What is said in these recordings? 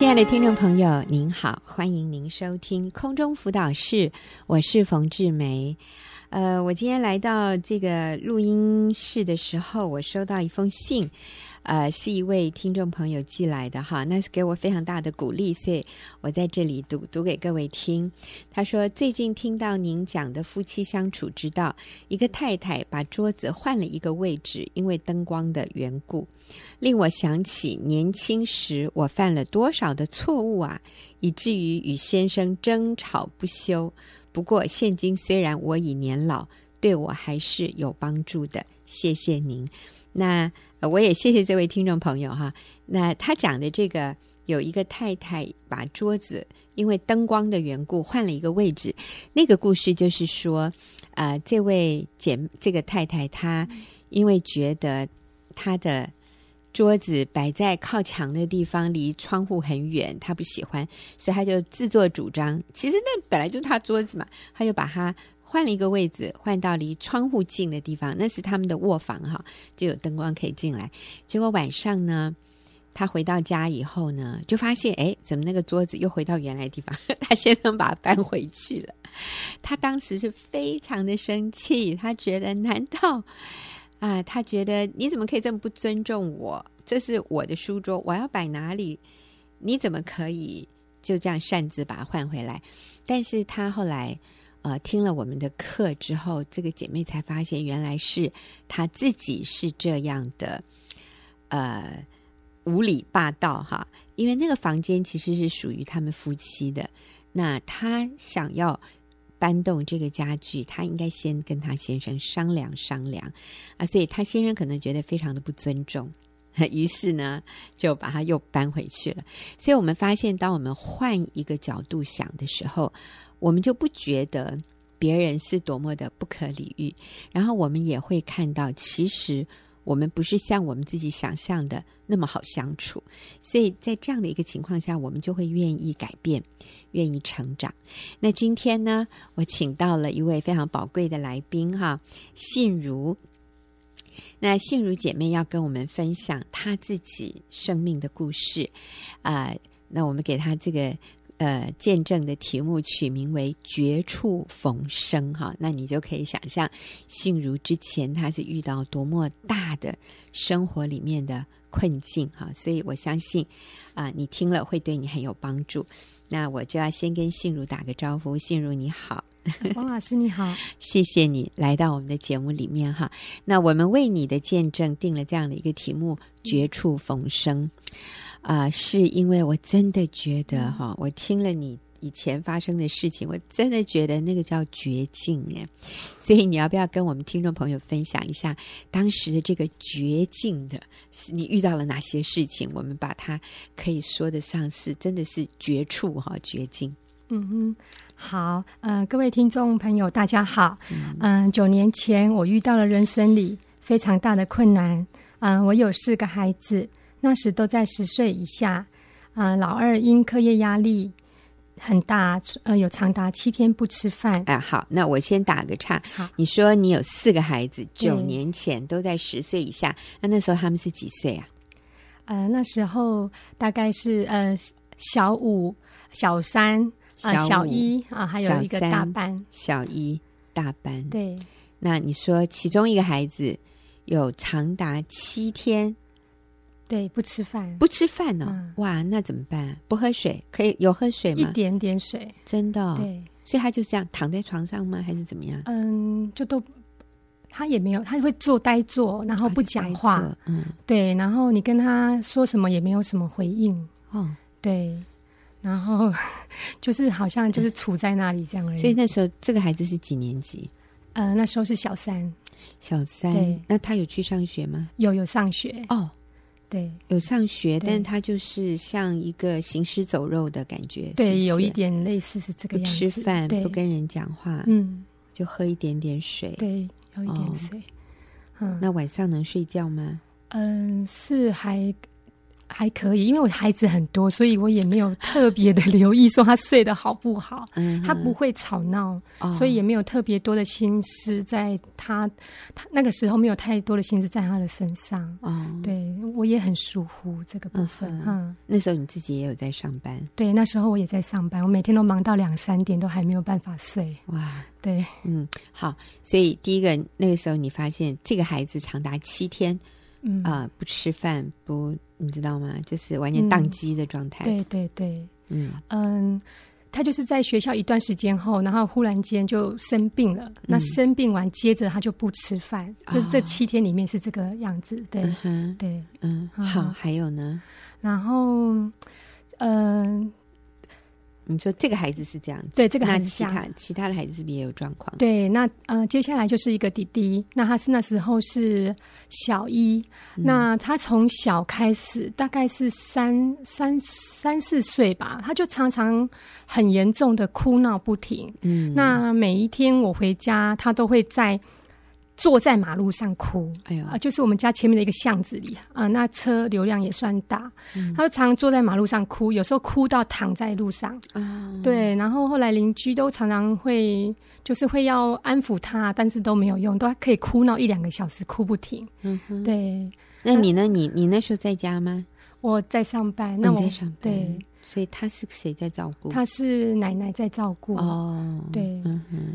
亲爱的听众朋友，您好，欢迎您收听空中辅导室，我是冯志梅。呃，我今天来到这个录音室的时候，我收到一封信。呃，是一位听众朋友寄来的哈，那是给我非常大的鼓励，所以我在这里读读给各位听。他说：“最近听到您讲的夫妻相处之道，一个太太把桌子换了一个位置，因为灯光的缘故，令我想起年轻时我犯了多少的错误啊，以至于与先生争吵不休。不过现今虽然我已年老，对我还是有帮助的。谢谢您。”那我也谢谢这位听众朋友哈。那他讲的这个有一个太太把桌子因为灯光的缘故换了一个位置，那个故事就是说，呃，这位姐这个太太她因为觉得她的桌子摆在靠墙的地方，离窗户很远，她不喜欢，所以她就自作主张。其实那本来就是她桌子嘛，她就把它。换了一个位置，换到离窗户近的地方，那是他们的卧房哈，就有灯光可以进来。结果晚上呢，他回到家以后呢，就发现哎，怎么那个桌子又回到原来的地方？他先生把它搬回去了。他当时是非常的生气，他觉得难道啊？他觉得你怎么可以这么不尊重我？这是我的书桌，我要摆哪里？你怎么可以就这样擅自把它换回来？但是他后来。呃，听了我们的课之后，这个姐妹才发现，原来是她自己是这样的，呃，无理霸道哈。因为那个房间其实是属于他们夫妻的，那她想要搬动这个家具，她应该先跟她先生商量商量啊，所以她先生可能觉得非常的不尊重，于是呢，就把它又搬回去了。所以我们发现，当我们换一个角度想的时候，我们就不觉得别人是多么的不可理喻，然后我们也会看到，其实我们不是像我们自己想象的那么好相处。所以在这样的一个情况下，我们就会愿意改变，愿意成长。那今天呢，我请到了一位非常宝贵的来宾哈，信如。那杏如姐妹要跟我们分享她自己生命的故事啊，那我们给她这个。呃，见证的题目取名为“绝处逢生”哈，那你就可以想象，信如之前他是遇到多么大的生活里面的困境哈，所以我相信啊、呃，你听了会对你很有帮助。那我就要先跟信如打个招呼，信如你好，王老师你好，谢谢你来到我们的节目里面哈。那我们为你的见证定了这样的一个题目“绝处逢生”。啊、呃，是因为我真的觉得哈，我听了你以前发生的事情，我真的觉得那个叫绝境哎，所以你要不要跟我们听众朋友分享一下当时的这个绝境的，是你遇到了哪些事情？我们把它可以说得上是真的是绝处哈，绝境。嗯哼，好，呃，各位听众朋友，大家好。嗯、呃，九年前我遇到了人生里非常大的困难。嗯、呃，我有四个孩子。那时都在十岁以下，啊、呃，老二因课业压力很大，呃，有长达七天不吃饭。啊、呃，好，那我先打个岔。好，你说你有四个孩子，九年前都在十岁以下，那那时候他们是几岁啊？呃，那时候大概是呃小五、小三、啊、呃、小一啊、呃，还有一个大班，小一大班。对，那你说其中一个孩子有长达七天。对，不吃饭，不吃饭呢、哦嗯？哇，那怎么办？不喝水？可以有喝水吗？一点点水，真的、哦。对，所以他就这样躺在床上吗？还是怎么样？嗯，就都他也没有，他会坐呆坐，然后不讲话。嗯，对，然后你跟他说什么也没有什么回应。哦，对，然后 就是好像就是处在那里这样而已。所以那时候这个孩子是几年级？呃，那时候是小三。小三。对，那他有去上学吗？有，有上学。哦。对，有上学，但他就是像一个行尸走肉的感觉。对，是是有一点类似是这个样子。不吃饭，不跟人讲话，嗯，就喝一点点水。对，有一点水。哦、嗯，那晚上能睡觉吗？嗯，是还还可以，因为我孩子很多，所以我也没有特别的留意说他睡得好不好。嗯，他不会吵闹，哦，所以也没有特别多的心思在他他那个时候没有太多的心思在他的身上。哦，对，我也很疏忽这个部分。嗯，嗯，那时候你自己也有在上班？对，那时候我也在上班，我每天都忙到两三点，都还没有办法睡。哇，对，嗯，好，所以第一个那个时候你发现这个孩子长达七天。嗯啊、呃，不吃饭，不，你知道吗？就是完全宕机的状态。嗯、对对对，嗯嗯，他就是在学校一段时间后，然后忽然间就生病了。嗯、那生病完，接着他就不吃饭，嗯、就是这七天里面是这个样子。对，嗯对，嗯，好，还有呢，然后，嗯、呃。你说这个孩子是这样子，对，这个孩子其他其他的孩子是不是也有状况？对，那呃，接下来就是一个弟弟，那他是那时候是小一，嗯、那他从小开始，大概是三三三四岁吧，他就常常很严重的哭闹不停。嗯，那每一天我回家，他都会在。坐在马路上哭，哎呀，就是我们家前面的一个巷子里啊，那车流量也算大，嗯、他就常常坐在马路上哭，有时候哭到躺在路上，嗯、对，然后后来邻居都常常会，就是会要安抚他，但是都没有用，都可以哭闹一两个小时，哭不停。嗯哼，对。那你呢？你你那时候在家吗？我在上班。那我在上班。对。所以他是谁在照顾？他是奶奶在照顾。哦，对。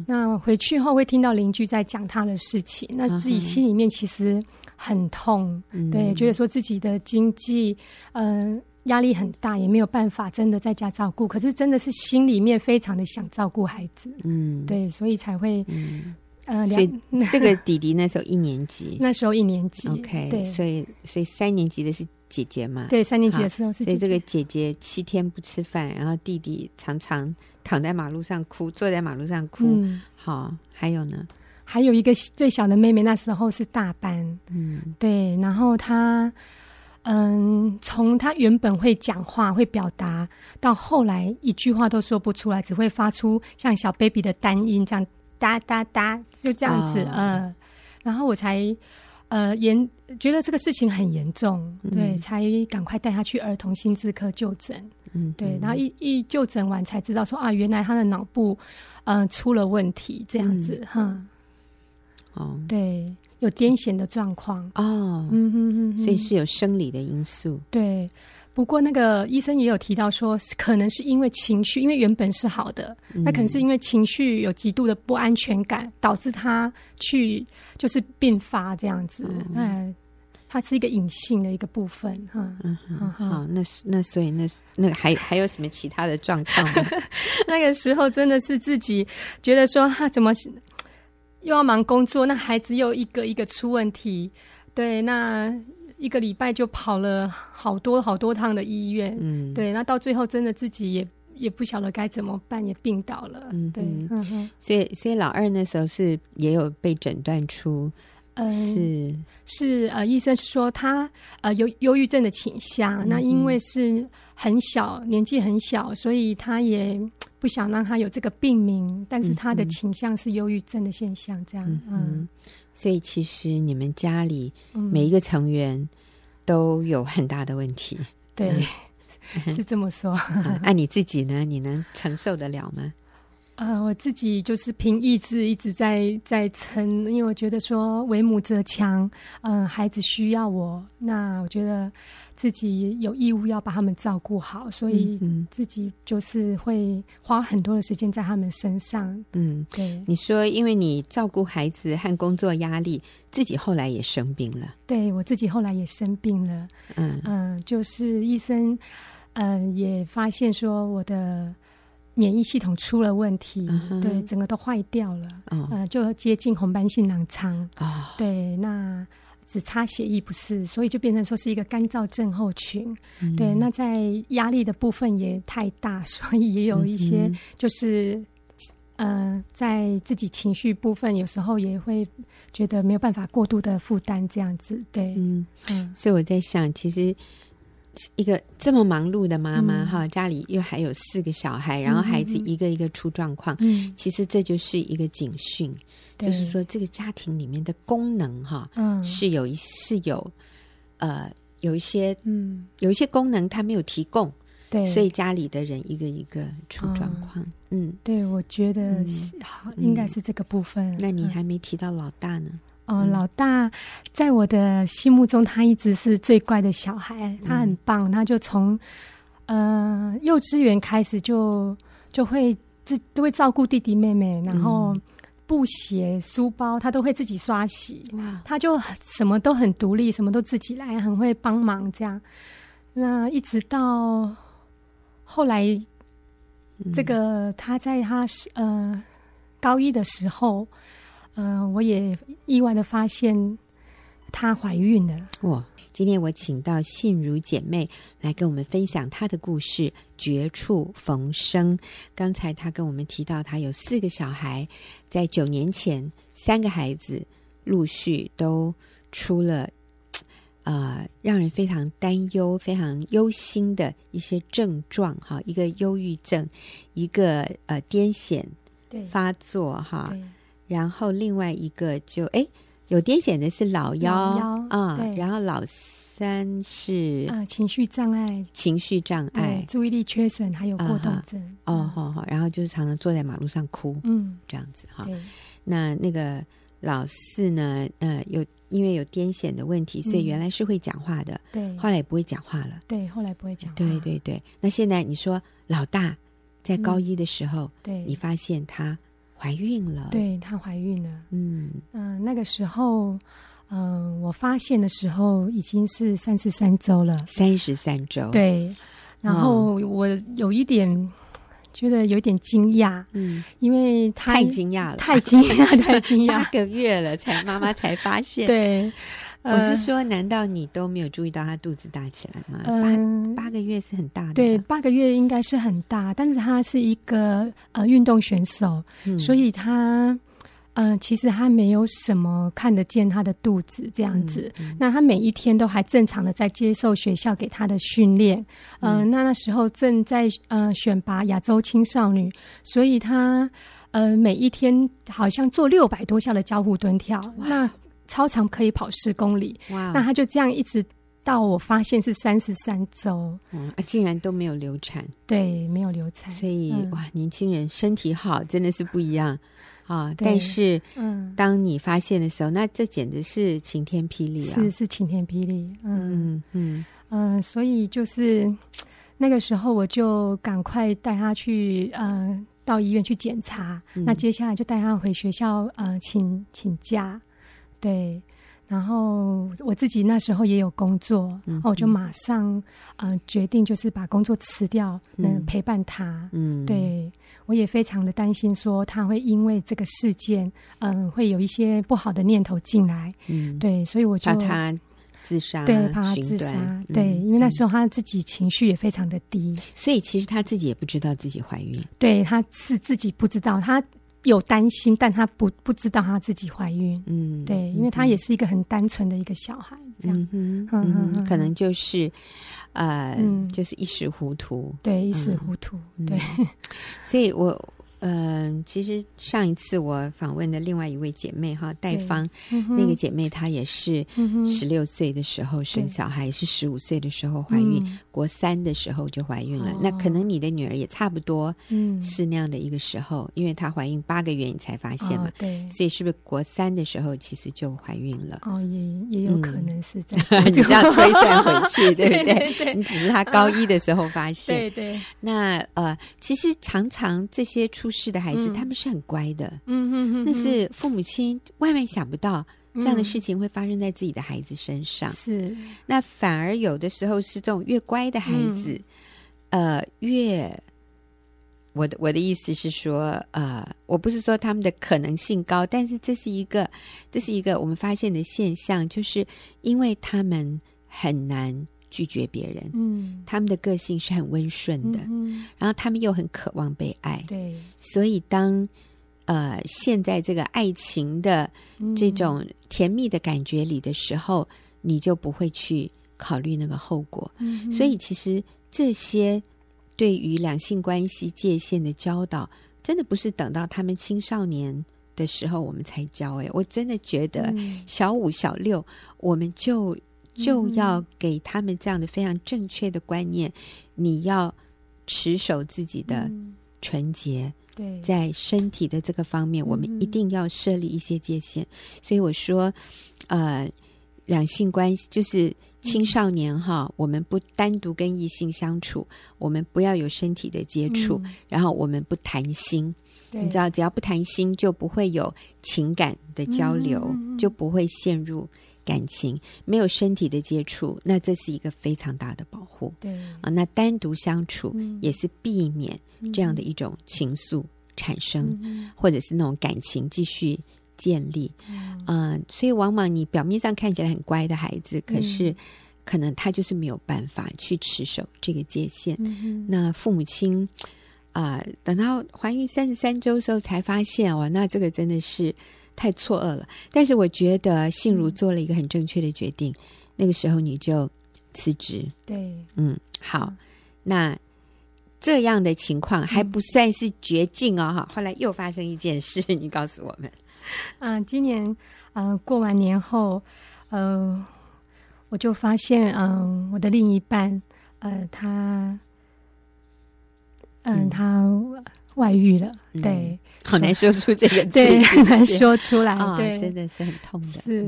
那回去后会听到邻居在讲他的事情，那自己心里面其实很痛，嗯、对，觉得说自己的经济嗯压力很大，也没有办法真的在家照顾。可是真的是心里面非常的想照顾孩子，嗯，对，所以才会嗯呃，所以这个弟弟那时候一年级，那时候一年级，OK，对，所以所以三年级的是。姐姐嘛，对，三年级的时候是姐姐，所以这个姐姐。七天不吃饭，然后弟弟常常躺在马路上哭，坐在马路上哭。嗯、好，还有呢，还有一个最小的妹妹，那时候是大班，嗯，对，然后她，嗯，从她原本会讲话、会表达，到后来一句话都说不出来，只会发出像小 baby 的单音，这样哒哒哒，就这样子，嗯、哦呃，然后我才。呃，严觉得这个事情很严重，对，嗯、才赶快带他去儿童心智科就诊。嗯，对，然后一一就诊完才知道说啊，原来他的脑部嗯、呃、出了问题，这样子哈。嗯、哦，对，有癫痫的状况。哦，嗯嗯嗯，所以是有生理的因素。对。不过，那个医生也有提到说，可能是因为情绪，因为原本是好的，嗯、那可能是因为情绪有极度的不安全感，导致他去就是并发这样子。嗯，它是一个隐性的一个部分哈。嗯，好，那那所以那那还还有什么其他的状况吗？那个时候真的是自己觉得说，他怎么又要忙工作，那孩子又一个一个出问题，对，那。一个礼拜就跑了好多好多趟的医院，嗯，对，那到最后真的自己也也不晓得该怎么办，也病倒了，嗯，对，嗯，所以所以老二那时候是也有被诊断出，嗯，是。是呃，医生是说他呃有忧郁症的倾向，嗯、那因为是很小年纪很小，所以他也不想让他有这个病名，但是他的倾向是忧郁症的现象，这样，嗯。嗯所以，其实你们家里每一个成员都有很大的问题。嗯、对，嗯、是这么说。按、啊、你自己呢？你能承受得了吗？呃，我自己就是凭意志一直在在撑，因为我觉得说为母则强，嗯、呃，孩子需要我，那我觉得。自己有义务要把他们照顾好，所以自己就是会花很多的时间在他们身上。嗯，对。你说，因为你照顾孩子和工作压力，自己后来也生病了。对，我自己后来也生病了。嗯嗯、呃，就是医生嗯、呃、也发现说我的免疫系统出了问题，对，整个都坏掉了。嗯、呃，就接近红斑性囊疮。啊、哦，对，那。只差血液不是，所以就变成说是一个干燥症候群。嗯、对，那在压力的部分也太大，所以也有一些就是，嗯、呃，在自己情绪部分有时候也会觉得没有办法过度的负担这样子。对，嗯嗯，所以我在想，其实一个这么忙碌的妈妈哈，嗯、家里又还有四个小孩，然后孩子一个一个出状况，嗯，其实这就是一个警讯。就是说，这个家庭里面的功能哈，嗯，是有一是有，呃，有一些嗯，有一些功能他没有提供，对，所以家里的人一个一个出状况。嗯，嗯。对，我觉得好，应该是这个部分。嗯、那你还没提到老大呢？哦，老大在我的心目中，他一直是最乖的小孩，他很棒，他就从呃幼稚园开始就就会自都会照顾弟弟妹妹，然后布鞋、书包他都会自己刷洗，他就什么都很独立，什么都自己来，很会帮忙这样。那一直到后来，这个他在他是呃高一的时候。嗯、呃，我也意外的发现她怀孕了。哇！今天我请到信如姐妹来跟我们分享她的故事，绝处逢生。刚才她跟我们提到，她有四个小孩，在九年前，三个孩子陆续都出了，呃，让人非常担忧、非常忧心的一些症状。哈，一个忧郁症，一个呃癫痫发作，哈。然后另外一个就哎，有癫痫的是老幺啊，然后老三是啊情绪障碍，情绪障碍，注意力缺损，还有过动症。哦，好好，然后就是常常坐在马路上哭，嗯，这样子哈。那那个老四呢？呃，有因为有癫痫的问题，所以原来是会讲话的，对，后来也不会讲话了，对，后来不会讲话。对对对。那现在你说老大在高一的时候，对，你发现他。怀孕了，对，她怀孕了。嗯。嗯、呃，那个时候，嗯、呃，我发现的时候已经是三十三周了，三十三周。对，然后我有一点、哦、觉得有点惊讶，嗯，因为太惊讶了，太惊讶，太惊讶，八个月了才妈妈才发现，对。我是说，难道你都没有注意到她肚子大起来吗？嗯，八八个月是很大的。对，八个月应该是很大，但是她是一个呃运动选手，嗯、所以她呃其实她没有什么看得见她的肚子这样子。嗯嗯、那她每一天都还正常的在接受学校给她的训练。嗯、呃，那那时候正在呃选拔亚洲青少女，所以她呃每一天好像做六百多下的交互蹲跳。那操场可以跑十公里，哇！那他就这样一直到我发现是三十三周，嗯，竟然都没有流产，对，没有流产，所以、嗯、哇，年轻人身体好真的是不一样啊！但是，嗯，当你发现的时候，那这简直是晴天霹雳啊！是是晴天霹雳，嗯嗯嗯，所以就是那个时候，我就赶快带他去，呃，到医院去检查。嗯、那接下来就带他回学校，呃，请请假。对，然后我自己那时候也有工作，然后我就马上呃决定，就是把工作辞掉，能陪伴他。嗯，对，我也非常的担心，说他会因为这个事件，嗯、呃，会有一些不好的念头进来。嗯，对，所以我就怕他自杀，对，怕他自杀，断对，嗯、因为那时候他自己情绪也非常的低，所以其实他自己也不知道自己怀孕。对，他是自己不知道他。有担心，但他不不知道他自己怀孕。嗯，对，因为他也是一个很单纯的一个小孩，这样，嗯嗯，可能就是，呃，就是一时糊涂，对，一时糊涂，对，所以我。嗯，其实上一次我访问的另外一位姐妹哈，戴芳，那个姐妹她也是十六岁的时候生小孩，也是十五岁的时候怀孕，国三的时候就怀孕了。那可能你的女儿也差不多，嗯是那样的一个时候，因为她怀孕八个月你才发现嘛，对，所以是不是国三的时候其实就怀孕了？哦，也也有可能是这样，你这样推算回去，对不对？你只是她高一的时候发 现，对对。那呃，其实常常这些出是的孩子，嗯、他们是很乖的。嗯嗯嗯，那是父母亲万万想不到这样的事情会发生在自己的孩子身上。是、嗯，那反而有的时候是这种越乖的孩子，嗯、呃，越我的我的意思是说，呃，我不是说他们的可能性高，但是这是一个这是一个我们发现的现象，就是因为他们很难。拒绝别人，嗯，他们的个性是很温顺的，嗯，然后他们又很渴望被爱，对，所以当呃陷在这个爱情的这种甜蜜的感觉里的时候，嗯，你就不会去考虑那个后果，嗯，所以其实这些对于两性关系界限的教导，真的不是等到他们青少年的时候我们才教，哎，我真的觉得小五小六我们就。就要给他们这样的非常正确的观念，你要持守自己的纯洁。对，在身体的这个方面，我们一定要设立一些界限。所以我说，呃，两性关系就是青少年哈，我们不单独跟异性相处，我们不要有身体的接触，然后我们不谈心。你知道，只要不谈心，就不会有情感的交流，就不会陷入。感情没有身体的接触，那这是一个非常大的保护。对啊，那单独相处也是避免这样的一种情愫产生，嗯、或者是那种感情继续建立。嗯、呃，所以往往你表面上看起来很乖的孩子，可是可能他就是没有办法去持守这个界限。嗯、那父母亲啊、呃，等到怀孕三十三周的时候才发现，哇，那这个真的是。太错愕了，但是我觉得信如做了一个很正确的决定。嗯、那个时候你就辞职，对，嗯，好，那这样的情况还不算是绝境哦，哈、嗯。后来又发生一件事，你告诉我们。嗯、呃，今年嗯、呃，过完年后，呃，我就发现，嗯、呃，我的另一半，呃，他，呃、嗯，他。外遇了，对，好难说出这个 字，对，很难说出来，对，真的是很痛的。是，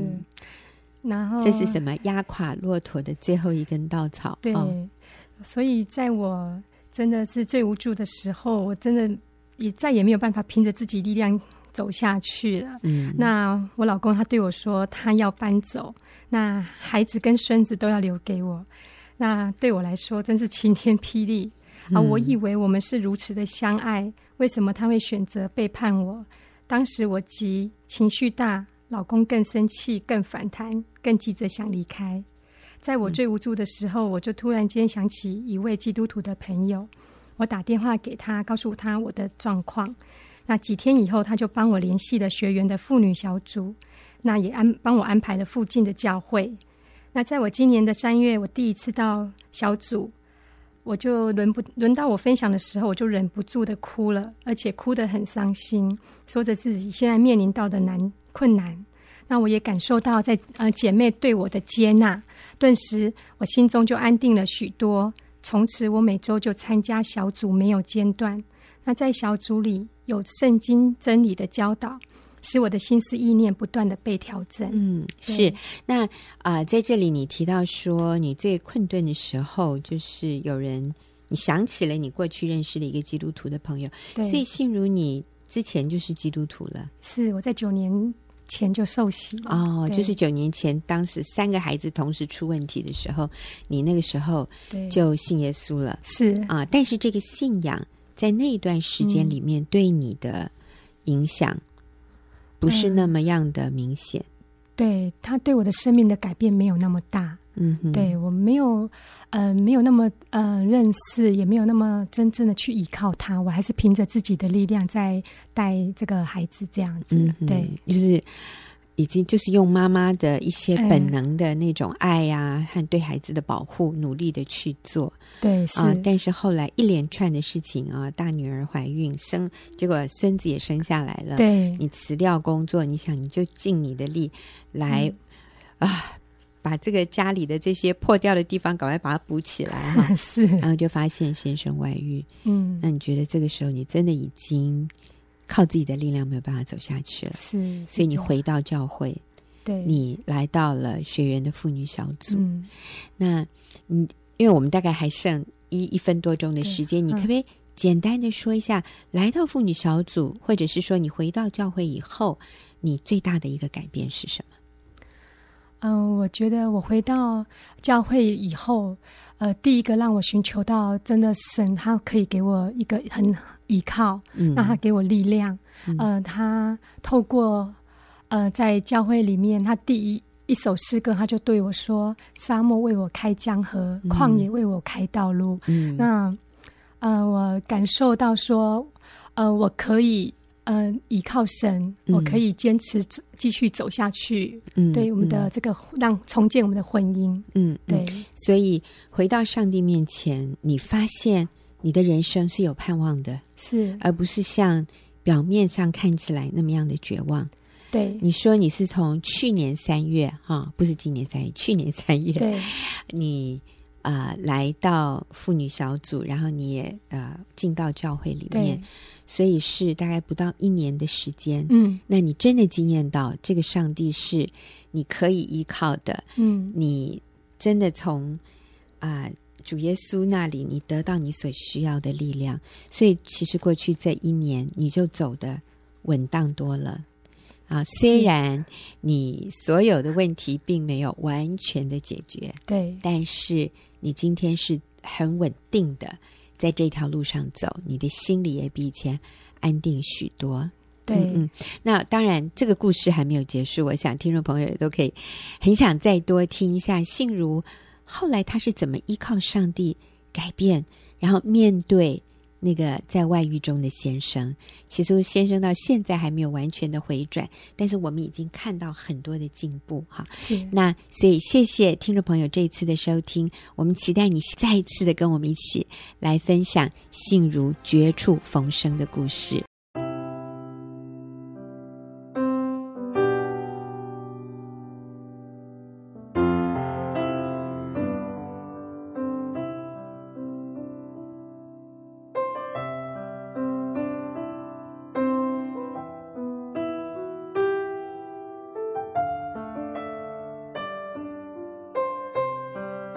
然后这是什么？压垮骆驼的最后一根稻草。对，所以在我真的是最无助的时候，我真的也再也没有办法凭着自己力量走下去了。嗯，那我老公他对我说，他要搬走，那孩子跟孙子都要留给我。那对我来说，真是晴天霹雳。啊！我以为我们是如此的相爱，为什么他会选择背叛我？当时我急，情绪大，老公更生气，更反弹，更急着想离开。在我最无助的时候，我就突然间想起一位基督徒的朋友，我打电话给他，告诉他我的状况。那几天以后，他就帮我联系了学员的妇女小组，那也安帮我安排了附近的教会。那在我今年的三月，我第一次到小组。我就轮不轮到我分享的时候，我就忍不住的哭了，而且哭得很伤心，说着自己现在面临到的难困难。那我也感受到在呃姐妹对我的接纳，顿时我心中就安定了许多。从此我每周就参加小组，没有间断。那在小组里有圣经真理的教导。使我的心思意念不断的被调整。嗯，是。那啊、呃，在这里你提到说，你最困顿的时候，就是有人你想起了你过去认识的一个基督徒的朋友。对。所以，信如你之前就是基督徒了。是，我在九年前就受洗。哦，就是九年前，当时三个孩子同时出问题的时候，你那个时候就信耶稣了。是啊，但是这个信仰在那段时间里面对你的影响。不是那么样的明显，嗯、对他对我的生命的改变没有那么大，嗯，对我没有，呃，没有那么呃认识，也没有那么真正的去依靠他，我还是凭着自己的力量在带这个孩子这样子，嗯，对，就是。已经就是用妈妈的一些本能的那种爱呀、啊，和对孩子的保护，努力的去做。对，啊，但是后来一连串的事情啊，大女儿怀孕生，结果孙子也生下来了。对，你辞掉工作，你想你就尽你的力来、嗯、啊，把这个家里的这些破掉的地方赶快把它补起来哈。是，然后就发现先生外遇。嗯，那你觉得这个时候你真的已经？靠自己的力量没有办法走下去了，是，是，所以你回到教会，对，你来到了学员的妇女小组。嗯，那你因为我们大概还剩一一分多钟的时间，你可不可以简单的说一下，来到妇女小组，或者是说你回到教会以后，你最大的一个改变是什么？嗯、呃，我觉得我回到教会以后，呃，第一个让我寻求到真的神，他可以给我一个很。依靠，嗯让他给我力量。嗯、呃，他透过呃，在教会里面，他第一一首诗歌，他就对我说：“沙漠为我开江河，嗯、旷野为我开道路。嗯”那呃，我感受到说，呃，我可以呃依靠神，嗯、我可以坚持继续走下去。嗯，对我们的这个让重建我们的婚姻。嗯，对。所以回到上帝面前，你发现你的人生是有盼望的。是，而不是像表面上看起来那么样的绝望。对，你说你是从去年三月哈，不是今年三月，去年三月，对，你啊、呃、来到妇女小组，然后你也呃进到教会里面，所以是大概不到一年的时间。嗯，那你真的经验到这个上帝是你可以依靠的。嗯，你真的从啊。呃主耶稣那里，你得到你所需要的力量，所以其实过去这一年你就走的稳当多了啊。虽然你所有的问题并没有完全的解决，对，但是你今天是很稳定的在这条路上走，你的心里也比以前安定许多。对，嗯，嗯，那当然这个故事还没有结束，我想听众朋友也都可以很想再多听一下，信如。后来他是怎么依靠上帝改变，然后面对那个在外遇中的先生？其实先生到现在还没有完全的回转，但是我们已经看到很多的进步哈。那所以谢谢听众朋友这一次的收听，我们期待你再一次的跟我们一起来分享幸如绝处逢生的故事。